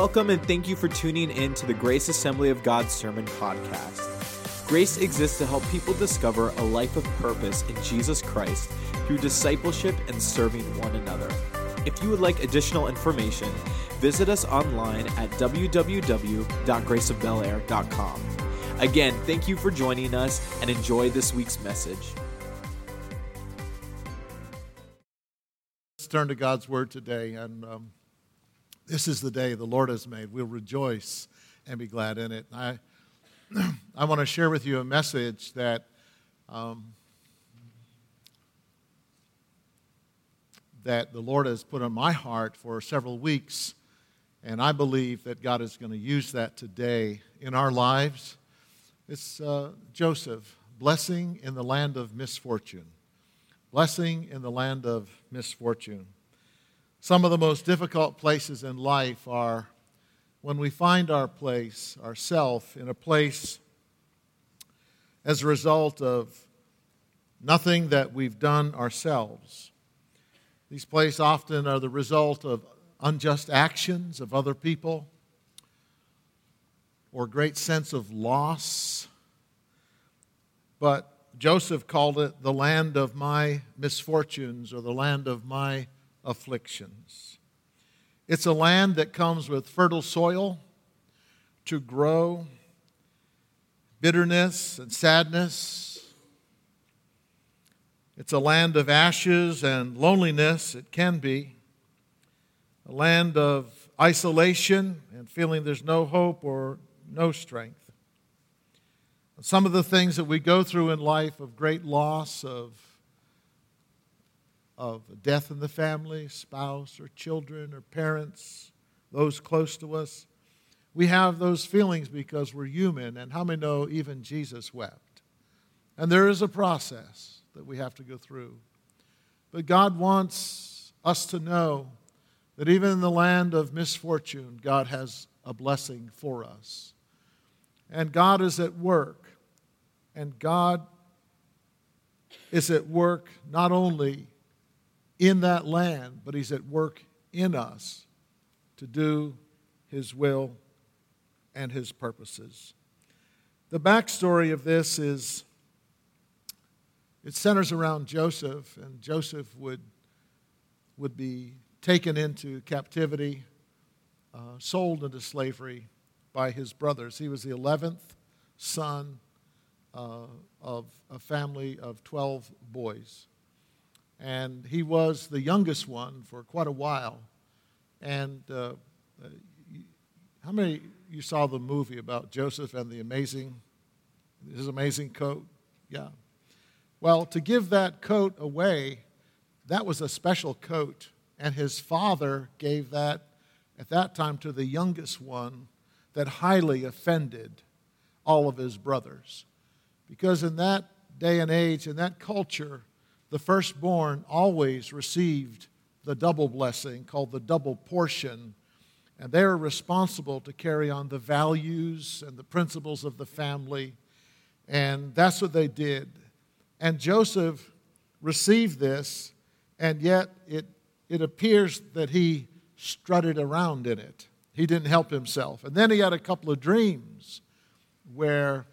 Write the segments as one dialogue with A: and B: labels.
A: Welcome and thank you for tuning in to the Grace Assembly of God Sermon Podcast. Grace exists to help people discover a life of purpose in Jesus Christ through discipleship and serving one another. If you would like additional information, visit us online at www.graceofbelair.com. Again, thank you for joining us and enjoy this week's message.
B: Let's turn to God's Word today. And um, this is the day the Lord has made. We'll rejoice and be glad in it. I, I want to share with you a message that um, that the Lord has put on my heart for several weeks, and I believe that God is going to use that today in our lives. It's uh, Joseph, blessing in the land of misfortune. Blessing in the land of misfortune. Some of the most difficult places in life are when we find our place, ourself, in a place as a result of nothing that we've done ourselves. These places often are the result of unjust actions of other people or great sense of loss. But Joseph called it the land of my misfortunes or the land of my afflictions. It's a land that comes with fertile soil to grow, bitterness and sadness. It's a land of ashes and loneliness, it can be. A land of isolation and feeling there's no hope or no strength. Some of the things that we go through in life of great loss, of of death in the family, spouse or children or parents, those close to us. We have those feelings because we're human, and how many know even Jesus wept? And there is a process that we have to go through. But God wants us to know that even in the land of misfortune, God has a blessing for us. And God is at work. And God is at work not only in that land, but He's at work in us to do His will and His purposes. The backstory of this is it centers around Joseph, and Joseph would, would be taken into captivity, uh, sold into slavery by his brothers. He was the 11th son uh, of a family of 12 boys and he was the youngest one for quite a while. And uh, uh how many you saw the movie about Joseph and the amazing, his amazing coat? Yeah. Well, to give that coat away, that was a special coat, and his father gave that at that time to the youngest one that highly offended all of his brothers. Because in that day and age, in that culture, the firstborn always received the double blessing called the double portion. And they are responsible to carry on the values and the principles of the family. And that's what they did. And Joseph received this, and yet it, it appears that he strutted around in it. He didn't help himself. And then he had a couple of dreams where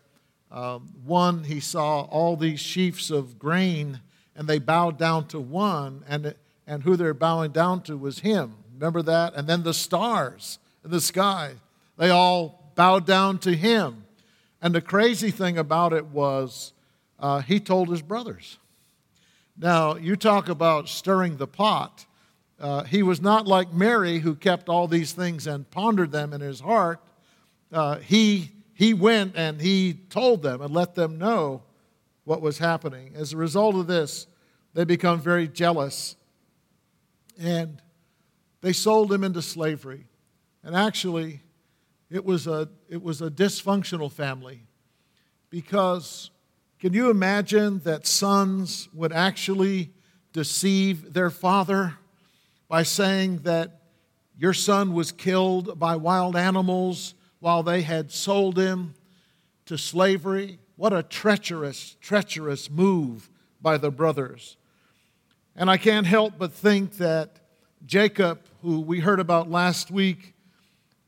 B: um, one, he saw all these sheaves of grain and they bowed down to one, and, and who they're bowing down to was him. Remember that? And then the stars in the sky, they all bowed down to him. And the crazy thing about it was, uh, he told his brothers. Now, you talk about stirring the pot. Uh, he was not like Mary, who kept all these things and pondered them in his heart. Uh, he, he went and he told them and let them know what was happening. As a result of this, they become very jealous and they sold him into slavery. And actually, it was a, it was a dysfunctional family because can you imagine that sons would actually deceive their father by saying that your son was killed by wild animals while they had sold him to slavery? What a treacherous, treacherous move by the brothers. And I can't help but think that Jacob, who we heard about last week,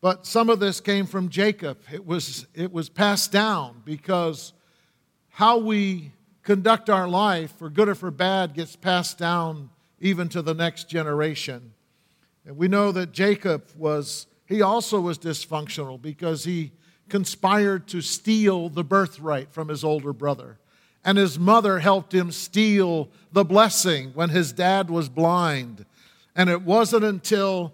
B: But some of this came from Jacob. It was, it was passed down because how we conduct our life, for good or for bad, gets passed down even to the next generation. And we know that Jacob was, he also was dysfunctional because he conspired to steal the birthright from his older brother. And his mother helped him steal the blessing when his dad was blind. And it wasn't until,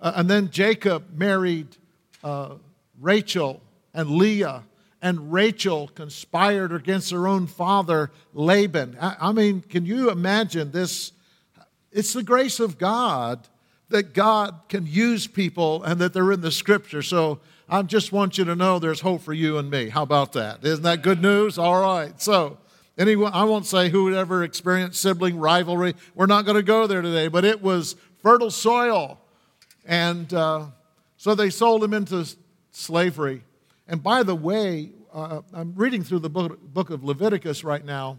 B: uh, and then Jacob married uh, Rachel and Leah, and Rachel conspired against her own father, Laban. I, I mean, can you imagine this? It's the grace of God that God can use people and that they're in the scripture. So I just want you to know there's hope for you and me. How about that? Isn't that good news? All right. So, anyone, I won't say who would ever experienced sibling rivalry. We're not going to go there today, but it was fertile soil. And uh, so they sold him into slavery. And by the way, uh, I'm reading through the book, book of Leviticus right now.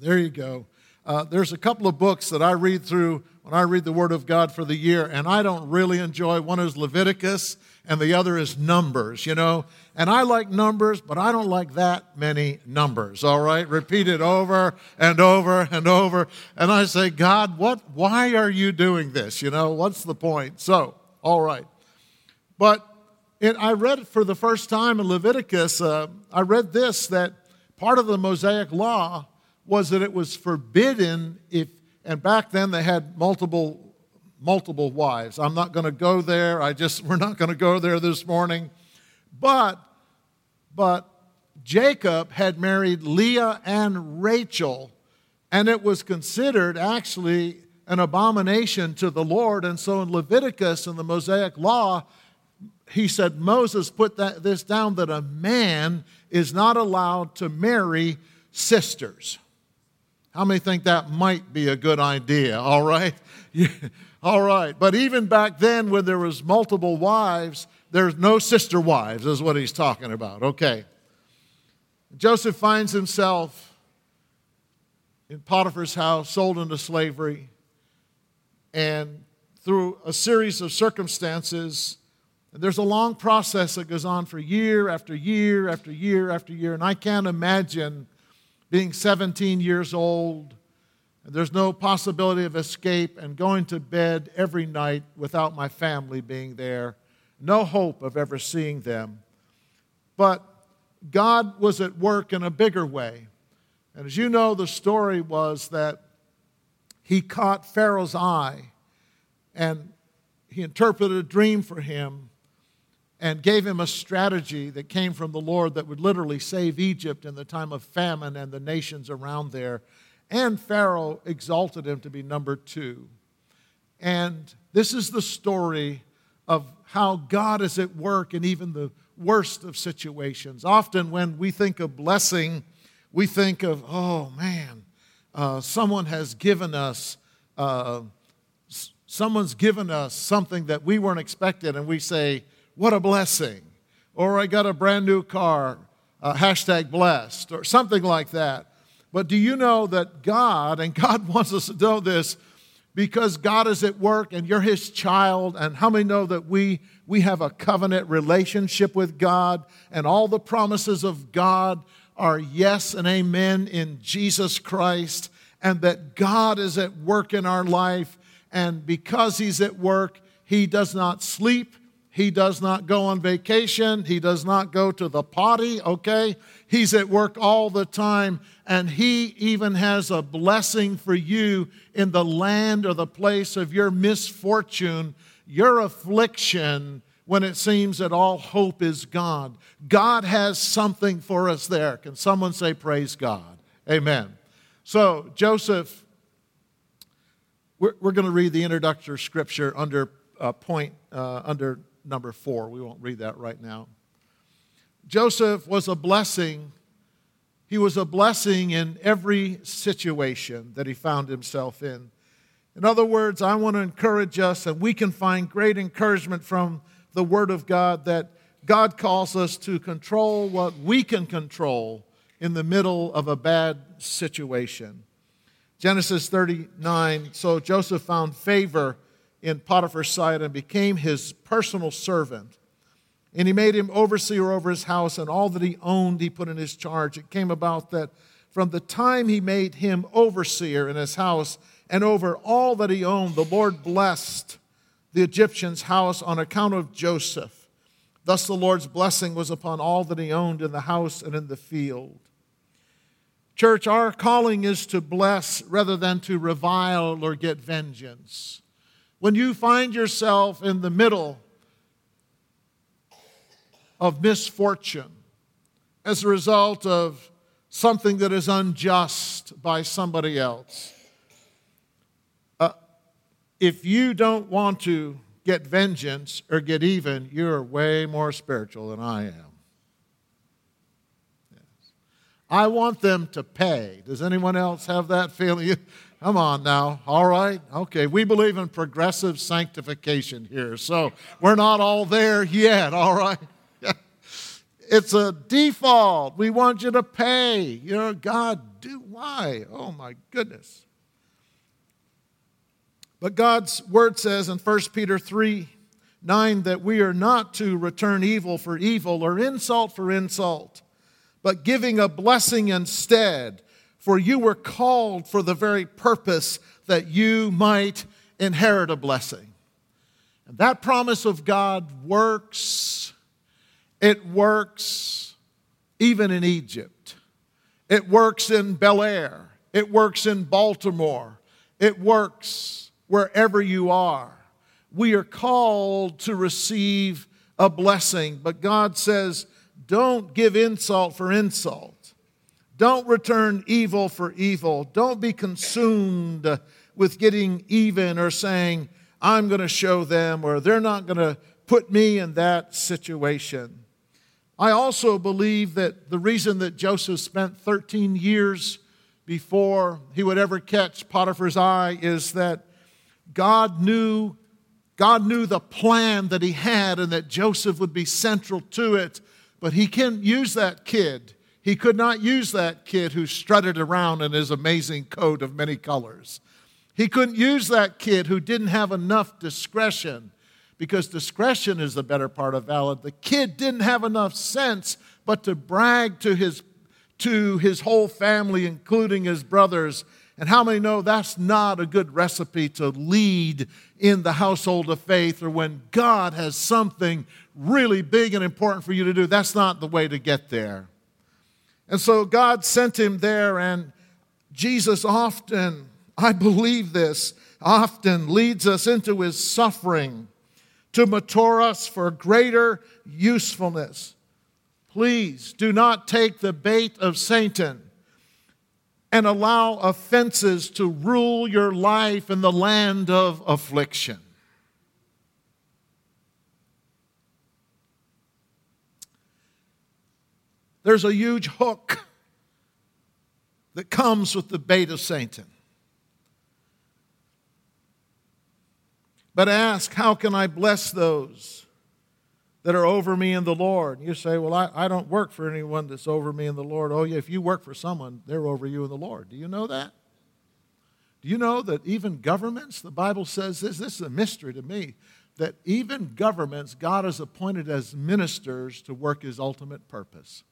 B: There you go. Uh, there's a couple of books that I read through when I read the Word of God for the year, and I don't really enjoy. One is Leviticus, and the other is Numbers, you know. And I like numbers, but I don't like that many numbers, all right? Repeat it over and over and over. And I say, God, what, why are you doing this? You know, what's the point? So, all right. But it, I read it for the first time in Leviticus, uh, I read this that part of the Mosaic law was that it was forbidden if, and back then they had multiple multiple wives. I'm not going to go there. I just we're not going to go there this morning. But but Jacob had married Leah and Rachel, and it was considered actually an abomination to the Lord. And so in Leviticus and the Mosaic law, he said Moses put that, this down that a man is not allowed to marry sisters. How many think that might be a good idea? All right. All right. But even back then, when there was multiple wives, there's no sister wives, is what he's talking about. Okay. Joseph finds himself in Potiphar's house, sold into slavery, and through a series of circumstances, there's a long process that goes on for year after year after year after year, and I can't imagine being 17 years old, there's no possibility of escape, and going to bed every night without my family being there. No hope of ever seeing them. But God was at work in a bigger way. And as you know, the story was that he caught Pharaoh's eye and he interpreted a dream for him and gave him a strategy that came from the Lord that would literally save Egypt in the time of famine and the nations around there. And Pharaoh exalted him to be number two. And this is the story of how God is at work in even the worst of situations. Often, when we think of blessing, we think of, oh man, uh, someone has given us. Uh, someone's given us something that we weren't expecting, and we say, what a blessing. Or I got a brand new car, uh, hashtag blessed, or something like that. But do you know that God, and God wants us to know this because God is at work and you're His child, and how many know that we, we have a covenant relationship with God, and all the promises of God are yes and amen in Jesus Christ, and that God is at work in our life, and because He's at work, He does not sleep, he does not go on vacation. He does not go to the potty, okay? He's at work all the time, and He even has a blessing for you in the land or the place of your misfortune, your affliction, when it seems that all hope is gone. God has something for us there. Can someone say, Praise God? Amen. So, Joseph, we're, we're going to read the introductory scripture under uh, point, uh, under number four. We won't read that right now. Joseph was a blessing. He was a blessing in every situation that he found himself in. In other words, I want to encourage us, and we can find great encouragement from the Word of God that God calls us to control what we can control in the middle of a bad situation. Genesis 39 So Joseph found favor in Potiphar's sight and became his personal servant. And he made him overseer over his house, and all that he owned he put in his charge. It came about that from the time he made him overseer in his house and over all that he owned, the Lord blessed the Egyptian's house on account of Joseph. Thus the Lord's blessing was upon all that he owned in the house and in the field. Church, our calling is to bless rather than to revile or get vengeance. When you find yourself in the middle of misfortune as a result of something that is unjust by somebody else, uh, if you don't want to get vengeance or get even, you're way more spiritual than I am. Yes. I want them to pay. Does anyone else have that feeling? Come on now. All right. Okay. We believe in progressive sanctification here. So we're not all there yet. All right. It's a default. We want you to pay. You know, God, do why? Oh my goodness. But God's word says in 1 Peter 3 9 that we are not to return evil for evil or insult for insult, but giving a blessing instead. For you were called for the very purpose that you might inherit a blessing. And that promise of God works. It works even in Egypt. It works in Bel Air. It works in Baltimore. It works wherever you are. We are called to receive a blessing, but God says, don't give insult for insult. Don't return evil for evil. Don't be consumed with getting even or saying, I'm going to show them or they're not going to put me in that situation. I also believe that the reason that Joseph spent 13 years before he would ever catch Potiphar's eye is that God knew, God knew the plan that he had and that Joseph would be central to it, but he couldn't use that kid. He could not use that kid who strutted around in his amazing coat of many colors. He couldn't use that kid who didn't have enough discretion because discretion is the better part of valor. The kid didn't have enough sense but to brag to his, to his whole family, including his brothers, and how many know that's not a good recipe to lead in the household of faith or when God has something really big and important for you to do? That's not the way to get there. And so God sent him there, and Jesus often, I believe this, often leads us into his suffering to mature us for greater usefulness. Please do not take the bait of Satan and allow offenses to rule your life in the land of affliction. There's a huge hook that comes with the bait of Satan. But ask, how can I bless those that are over me in the Lord. You say, Well, I, I don't work for anyone that's over me in the Lord. Oh, yeah, if you work for someone, they're over you in the Lord. Do you know that? Do you know that even governments, the Bible says this, this is a mystery to me, that even governments, God has appointed as ministers to work his ultimate purpose.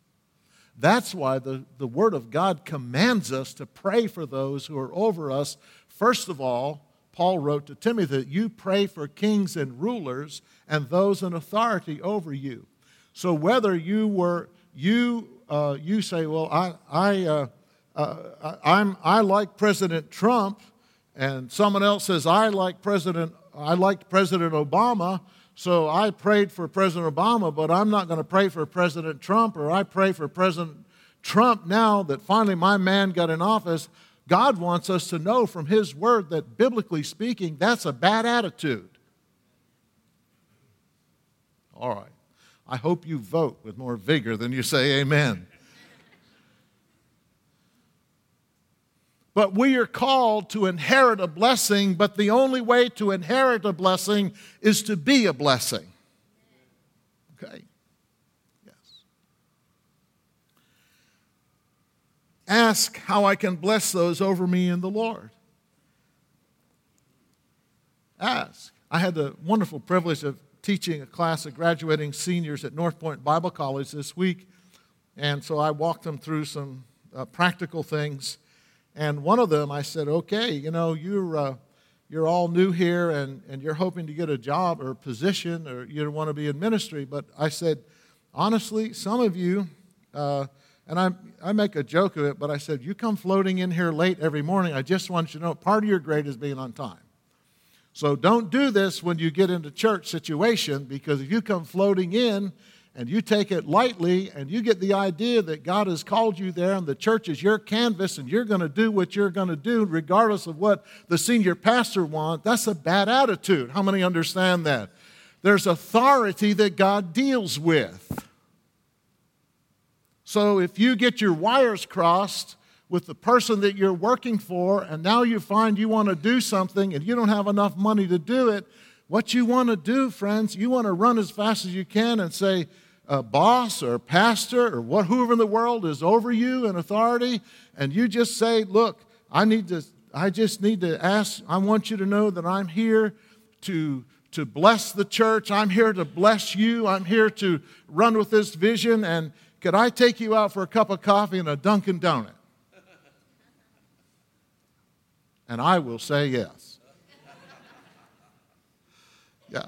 B: That's why the, the Word of God commands us to pray for those who are over us, first of all, Paul wrote to Timothy that you pray for kings and rulers and those in authority over you. So whether you were you uh, you say, well, I I uh, uh, I'm I like President Trump, and someone else says I like President I liked President Obama. So I prayed for President Obama, but I'm not going to pray for President Trump, or I pray for President Trump now that finally my man got in office. God wants us to know from His Word that, biblically speaking, that's a bad attitude. All right. I hope you vote with more vigor than you say amen. but we are called to inherit a blessing, but the only way to inherit a blessing is to be a blessing. Okay? Ask how I can bless those over me in the Lord. Ask. I had the wonderful privilege of teaching a class of graduating seniors at North Point Bible College this week. And so I walked them through some uh, practical things. And one of them, I said, okay, you know, you're, uh, you're all new here and, and you're hoping to get a job or a position or you want to be in ministry. But I said, honestly, some of you, uh, and I, I make a joke of it, but I said, you come floating in here late every morning. I just want you to know part of your grade is being on time. So don't do this when you get into church situation because if you come floating in and you take it lightly and you get the idea that God has called you there and the church is your canvas and you're going to do what you're going to do regardless of what the senior pastor wants, that's a bad attitude. How many understand that? There's authority that God deals with. So if you get your wires crossed with the person that you're working for, and now you find you want to do something and you don't have enough money to do it, what you want to do, friends, you want to run as fast as you can and say, boss or pastor or what, whoever in the world is over you in authority, and you just say, Look, I need to, I just need to ask, I want you to know that I'm here to, to bless the church. I'm here to bless you. I'm here to run with this vision. And could I take you out for a cup of coffee and a Dunkin' Donut? And I will say yes. Yeah.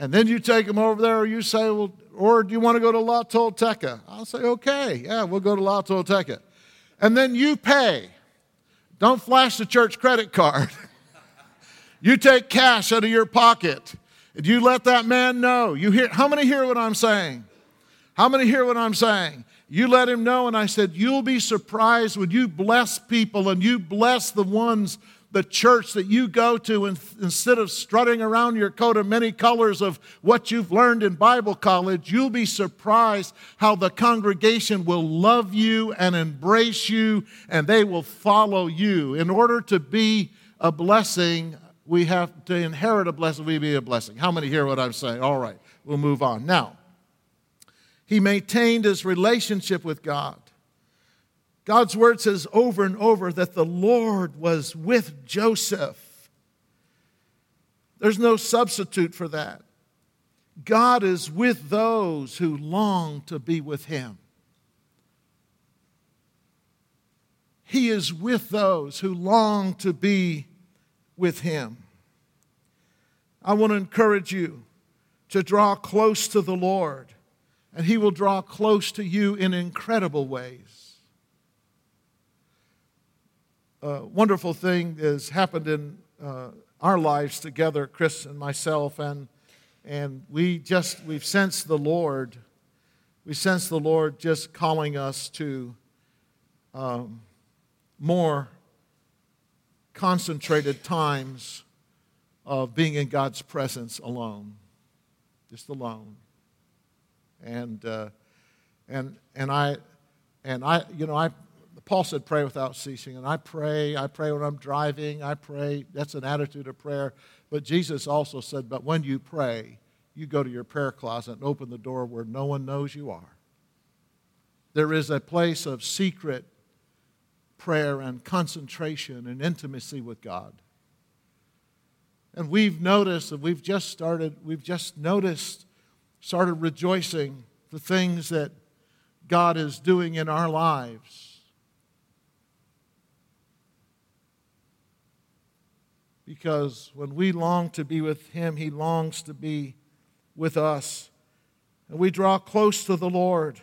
B: And then you take them over there, or you say, well, or do you want to go to La Tolteca? I'll say, okay, yeah, we'll go to La Tolteca. And then you pay. Don't flash the church credit card. you take cash out of your pocket. You let that man know. You hear how many hear what I'm saying? How many hear what I'm saying? You let him know, and I said, You'll be surprised when you bless people and you bless the ones, the church that you go to, and instead of strutting around your coat of many colors of what you've learned in Bible college, you'll be surprised how the congregation will love you and embrace you, and they will follow you. In order to be a blessing, we have to inherit a blessing, we be a blessing. How many hear what I'm saying? All right, we'll move on. Now, he maintained his relationship with God. God's word says over and over that the Lord was with Joseph. There's no substitute for that. God is with those who long to be with him. He is with those who long to be with him. I want to encourage you to draw close to the Lord and He will draw close to you in incredible ways. A wonderful thing has happened in uh, our lives together, Chris and myself, and, and we just, we've sensed the Lord, we sense the Lord just calling us to um, more concentrated times of being in God's presence alone, just alone. And uh, and and I and I you know I Paul said pray without ceasing and I pray I pray when I'm driving I pray that's an attitude of prayer. But Jesus also said but when you pray you go to your prayer closet and open the door where no one knows you are. There is a place of secret prayer and concentration and intimacy with God and we've noticed that we've just started we've just noticed started rejoicing the things that God is doing in our lives. Because when we long to be with Him, He longs to be with us. And we draw close to the Lord.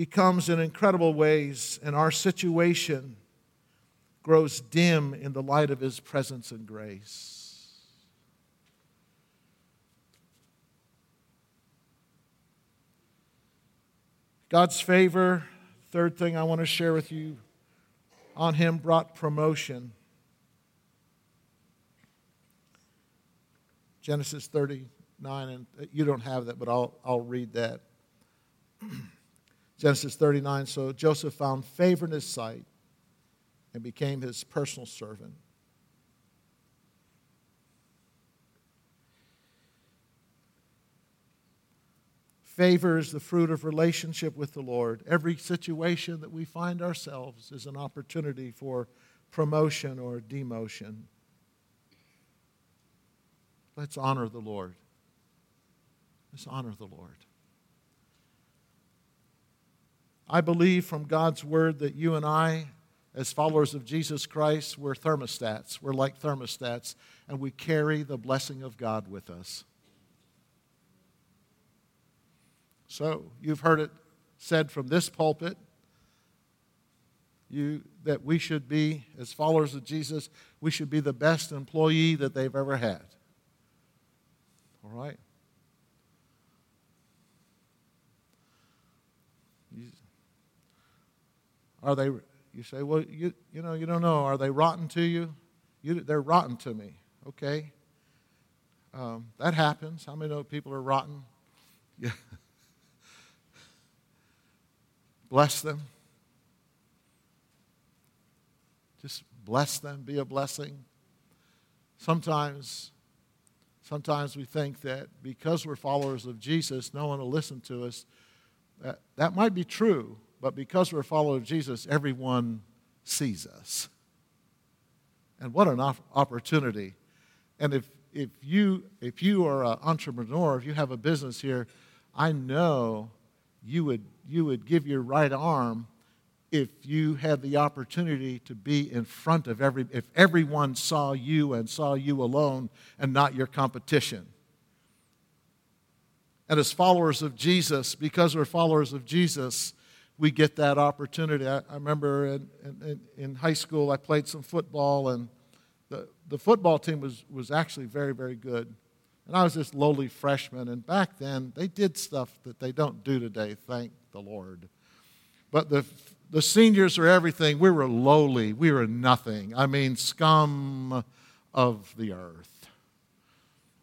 B: He comes in incredible ways, and our situation grows dim in the light of His presence and grace. God's favor, third thing I want to share with you, on him brought promotion. Genesis 39, and uh, you don't have that, but I'll, I'll read that. Genesis 39 So Joseph found favor in his sight and became his personal servant. Favor is the fruit of relationship with the Lord. Every situation that we find ourselves is an opportunity for promotion or demotion. Let's honor the Lord. Let's honor the Lord. I believe from God's word that you and I, as followers of Jesus Christ, we're thermostats. We're like thermostats, and we carry the blessing of God with us. So, you've heard it said from this pulpit you, that we should be, as followers of Jesus, we should be the best employee that they've ever had. All right? Are they, you say, well, you, you know, you don't know. Are they rotten to you? you they're rotten to me. Okay. Um, that happens. How many know people are rotten? Yeah. bless them. Just bless them, be a blessing. Sometimes, sometimes we think that because we're followers of Jesus, no one will listen to us. That, that might be true, but because we're followers of Jesus, everyone sees us. And what an opportunity. And if, if, you, if you are an entrepreneur, if you have a business here, I know you would, you would give your right arm if you had the opportunity to be in front of every, if everyone saw you and saw you alone and not your competition. And as followers of Jesus, because we're followers of Jesus, we get that opportunity. I, I remember in, in, in, high school, I played some football, and the, the football team was, was actually very, very good. And I was this lowly freshman, and back then, they did stuff that they don't do today, thank the Lord. But the, the seniors are everything. We were lowly, we were nothing. I mean, scum of the earth.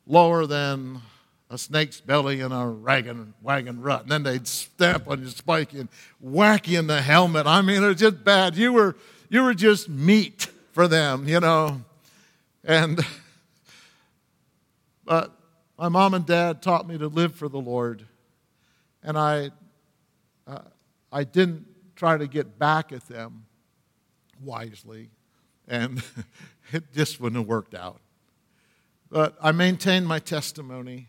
B: Lower than a snake's belly in a wagon, wagon rut. And then they'd stamp on your spike and whack you in the helmet. I mean, it was just bad. You were, you were just meat for them, you know. And, but my mom and dad taught me to live for the Lord. And I, uh, I didn't try to get back at them wisely. And it just wouldn't have worked out. But I maintained my testimony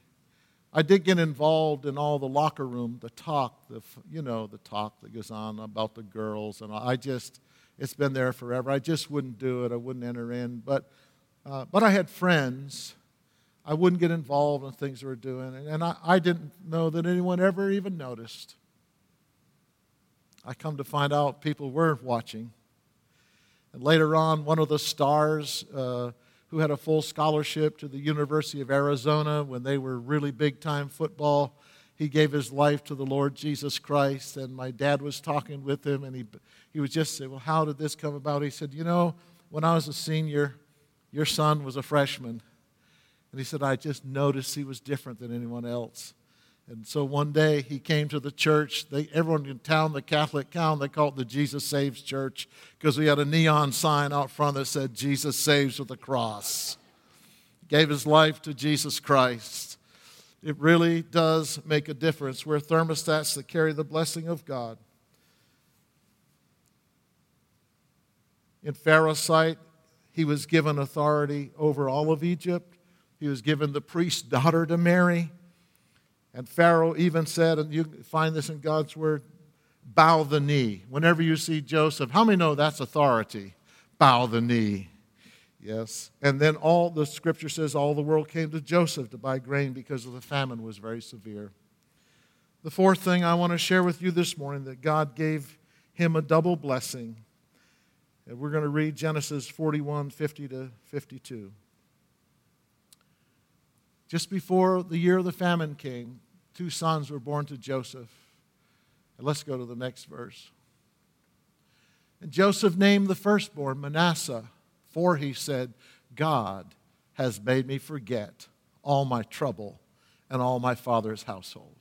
B: I did get involved in all the locker room, the talk, the, you know, the talk that goes on about the girls. And I just, it's been there forever. I just wouldn't do it. I wouldn't enter in. But, uh, but I had friends. I wouldn't get involved in things they were doing. And I, I didn't know that anyone ever even noticed. I come to find out people were watching. And later on, one of the stars, uh, who had a full scholarship to the University of Arizona when they were really big time football. He gave his life to the Lord Jesus Christ, and my dad was talking with him, and he, he was just saying, Well, how did this come about? He said, You know, when I was a senior, your son was a freshman. And he said, I just noticed he was different than anyone else. And so one day he came to the church. They, everyone in town, the Catholic town, they called it the Jesus Saves Church because we had a neon sign out front that said Jesus Saves with a cross. Gave his life to Jesus Christ. It really does make a difference. We're thermostats that carry the blessing of God. In Pharaoh's sight, he was given authority over all of Egypt. He was given the priest's daughter to marry. And Pharaoh even said, and you find this in God's word, bow the knee. Whenever you see Joseph, how many know that's authority? Bow the knee. Yes. And then all the scripture says all the world came to Joseph to buy grain because of the famine was very severe. The fourth thing I want to share with you this morning that God gave him a double blessing. And we're going to read Genesis 41 50 to 52. Just before the year of the famine came, two sons were born to Joseph. And let's go to the next verse. And Joseph named the firstborn Manasseh, for he said, God has made me forget all my trouble and all my father's household.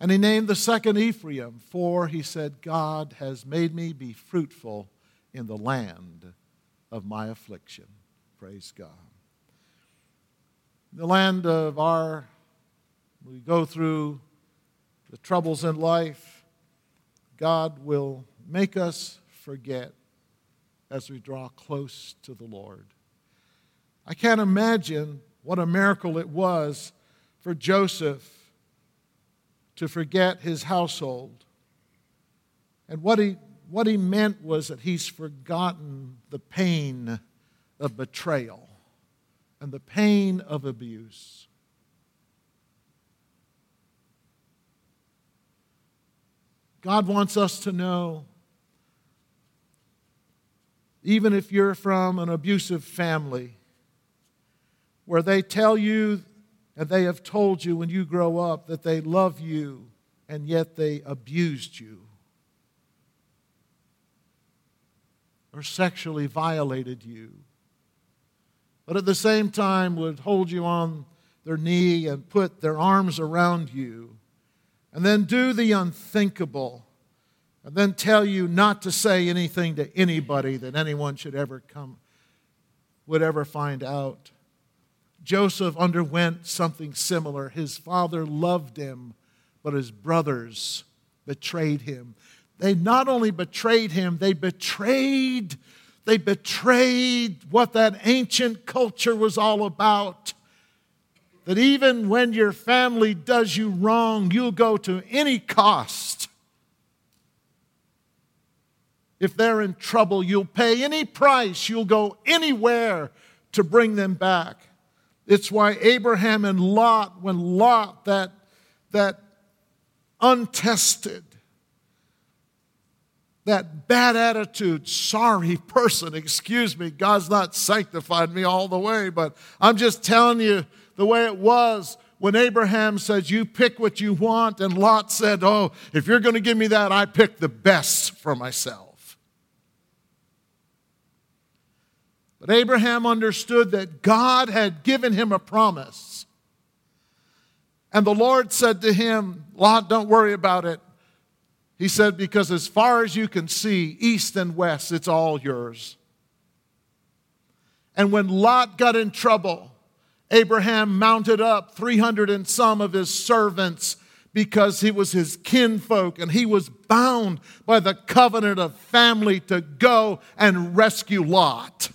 B: And he named the second Ephraim, for he said, God has made me be fruitful in the land of my affliction. Praise God the land of our, we go through the troubles in life, God will make us forget as we draw close to the Lord. I can't imagine what a miracle it was for Joseph to forget his household. And what he, what he meant was that he's forgotten the pain of betrayal and the pain of abuse. God wants us to know, even if you're from an abusive family, where they tell you and they have told you when you grow up that they love you and yet they abused you or sexually violated you, but at the same time would hold you on their knee and put their arms around you and then do the unthinkable, and then tell you not to say anything to anybody that anyone should ever come, would ever find out. Joseph underwent something similar. His father loved him, but his brothers betrayed him. They not only betrayed him, they betrayed they betrayed what that ancient culture was all about that even when your family does you wrong, you'll go to any cost. If they're in trouble, you'll pay any price, you'll go anywhere to bring them back. It's why Abraham and Lot, when Lot, that, that untested, that bad attitude, sorry person, excuse me, God's not sanctified me all the way, but I'm just telling you the way it was when Abraham says, You pick what you want, and Lot said, Oh, if you're going to give me that, I pick the best for myself. But Abraham understood that God had given him a promise. And the Lord said to him, Lot, don't worry about it. He said, Because as far as you can see, east and west, it's all yours. And when Lot got in trouble, Abraham mounted up 300 and some of his servants because he was his kinfolk and he was bound by the covenant of family to go and rescue Lot.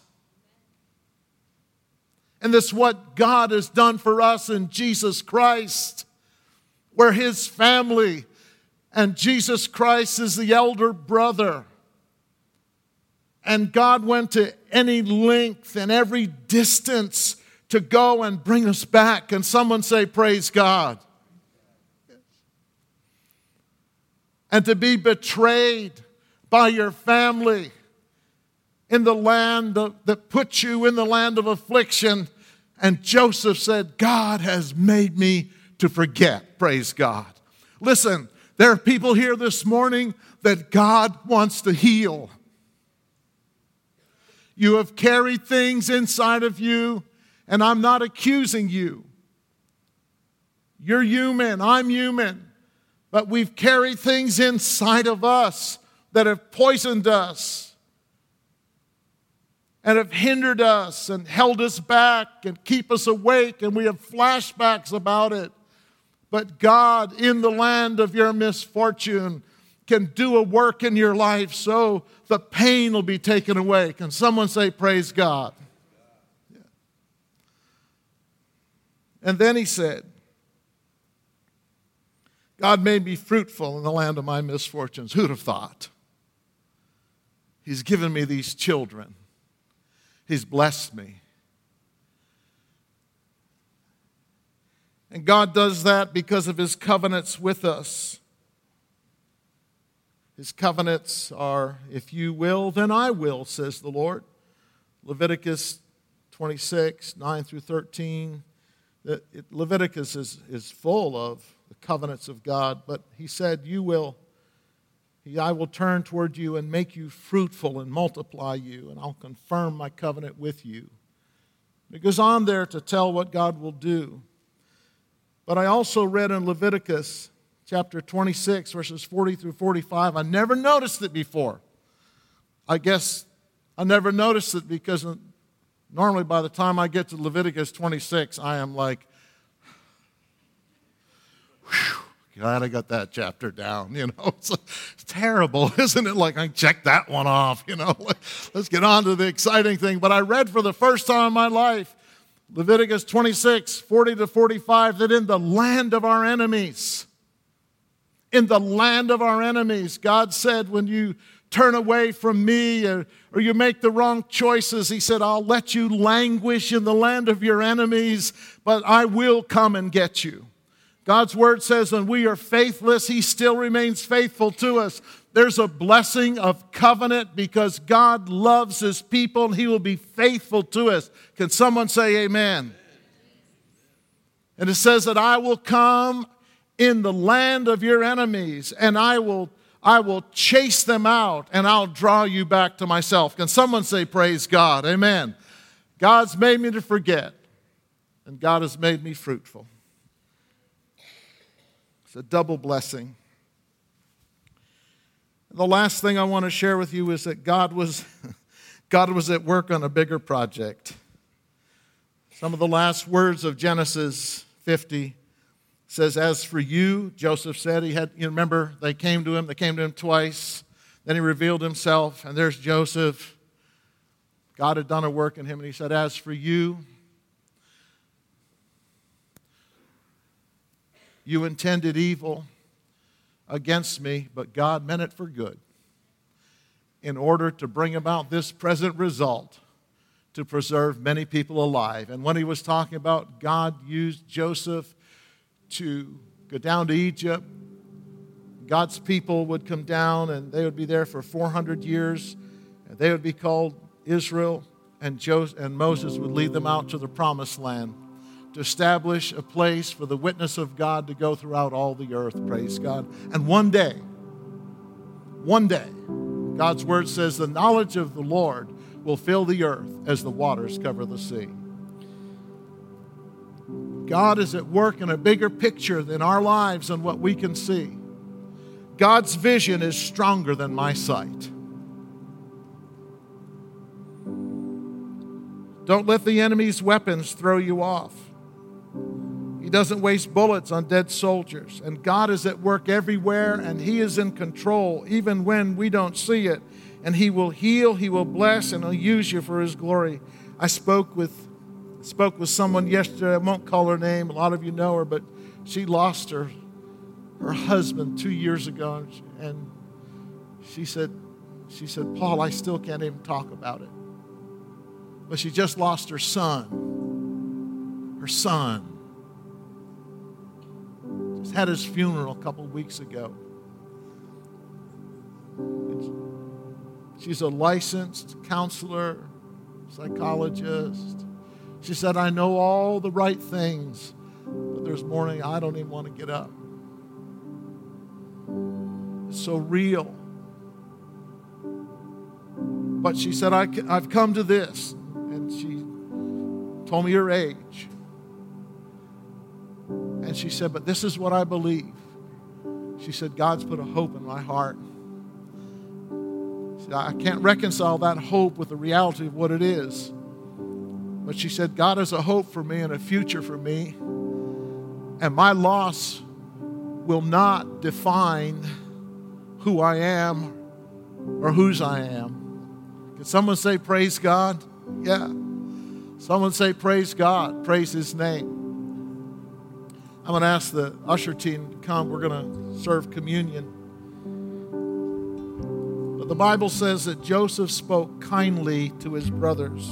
B: And this is what God has done for us in Jesus Christ, where his family and Jesus Christ is the elder brother. And God went to any length and every distance to go and bring us back. Can someone say, Praise God? And to be betrayed by your family in the land of, that put you in the land of affliction. And Joseph said, God has made me to forget. Praise God. Listen, there are people here this morning that God wants to heal. You have carried things inside of you and I'm not accusing you. You're human, I'm human. But we've carried things inside of us that have poisoned us and have hindered us and held us back and keep us awake, and we have flashbacks about it. But God, in the land of your misfortune, can do a work in your life so the pain will be taken away. Can someone say, Praise God? And then he said, God made me fruitful in the land of my misfortunes. Who'd have thought? He's given me these children, He's blessed me. And God does that because of His covenants with us. His covenants are, if you will, then I will, says the Lord. Leviticus 26, 9 through 13 it, Leviticus is, is full of the covenants of God, but he said, You will, I will turn toward you and make you fruitful and multiply you, and I'll confirm my covenant with you. It goes on there to tell what God will do. But I also read in Leviticus chapter 26, verses 40 through 45. I never noticed it before. I guess I never noticed it because Normally, by the time I get to Leviticus 26, I am like, whew, glad I got that chapter down. You know, it's, it's terrible, isn't it? Like I checked that one off. You know, let's get on to the exciting thing. But I read for the first time in my life Leviticus 26, 40 to 45, that in the land of our enemies, in the land of our enemies, God said, when you turn away from me or, or you make the wrong choices, He said, I'll let you languish in the land of your enemies, but I will come and get you. God's word says when we are faithless, He still remains faithful to us. There's a blessing of covenant because God loves His people and He will be faithful to us. Can someone say amen? And it says that I will come in the land of your enemies and I will I will chase them out and I'll draw you back to myself. Can someone say praise God? Amen. God's made me to forget and God has made me fruitful. It's a double blessing. The last thing I want to share with you is that God was, God was at work on a bigger project. Some of the last words of Genesis 50 says, As for you, Joseph said, he had, you remember, they came to him, they came to him twice. Then he revealed himself, and there's Joseph. God had done a work in him, and he said, As for you, You intended evil against me, but God meant it for good in order to bring about this present result to preserve many people alive. And when he was talking about God used Joseph to go down to Egypt, God's people would come down and they would be there for 400 years. And they would be called Israel, and, Joseph, and Moses would lead them out to the promised land to establish a place for the witness of God to go throughout all the earth, praise God. And one day, one day, God's word says the knowledge of the Lord will fill the earth as the waters cover the sea. God is at work in a bigger picture than our lives and what we can see. God's vision is stronger than my sight. Don't let the enemy's weapons throw you off. He doesn't waste bullets on dead soldiers. And God is at work everywhere, and He is in control, even when we don't see it. And He will heal, He will bless, and He'll use you for His glory. I spoke with spoke with someone yesterday. I won't call her name. A lot of you know her, but she lost her her husband two years ago, and she said, she said, Paul, I still can't even talk about it. But she just lost her son. Her son had his funeral a couple weeks ago. She's a licensed counselor, psychologist. She said, I know all the right things, but there's morning I don't even want to get up. It's so real. But she said, I, I've come to this. And she told me her age. And she said, But this is what I believe. She said, God's put a hope in my heart. Said, I can't reconcile that hope with the reality of what it is. But she said, God has a hope for me and a future for me. And my loss will not define who I am or whose I am. Can someone say, Praise God? Yeah. Someone say, Praise God. Praise His name. I'm going to ask the usher team to come. We're going to serve communion. But the Bible says that Joseph spoke kindly to his brothers.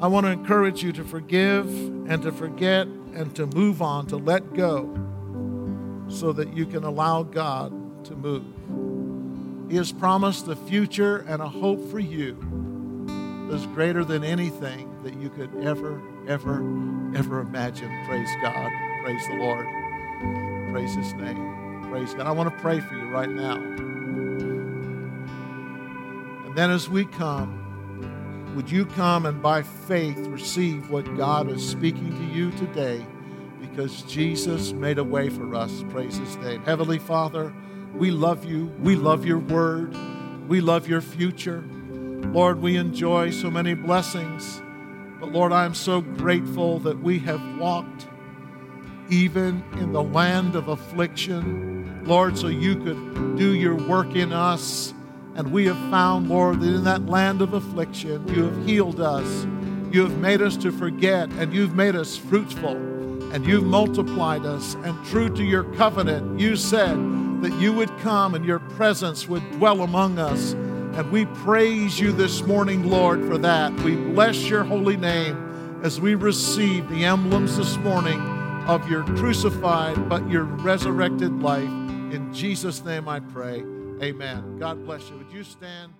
B: I want to encourage you to forgive and to forget and to move on, to let go, so that you can allow God to move. He has promised a future and a hope for you that's greater than anything that you could ever, ever, ever imagine. Praise God. Praise the Lord. Praise His name. Praise God. I want to pray for you right now. And then as we come, would you come and by faith receive what God is speaking to you today because Jesus made a way for us. Praise His name. Heavenly Father, we love you. We love your word. We love your future. Lord, we enjoy so many blessings. But Lord, I am so grateful that we have walked even in the land of affliction, Lord, so you could do your work in us. And we have found, Lord, that in that land of affliction, you have healed us. You have made us to forget, and you've made us fruitful, and you've multiplied us. And true to your covenant, you said that you would come and your presence would dwell among us. And we praise you this morning, Lord, for that. We bless your holy name as we receive the emblems this morning of your crucified but your resurrected life. In Jesus' name I pray. Amen. God bless you. Would you stand?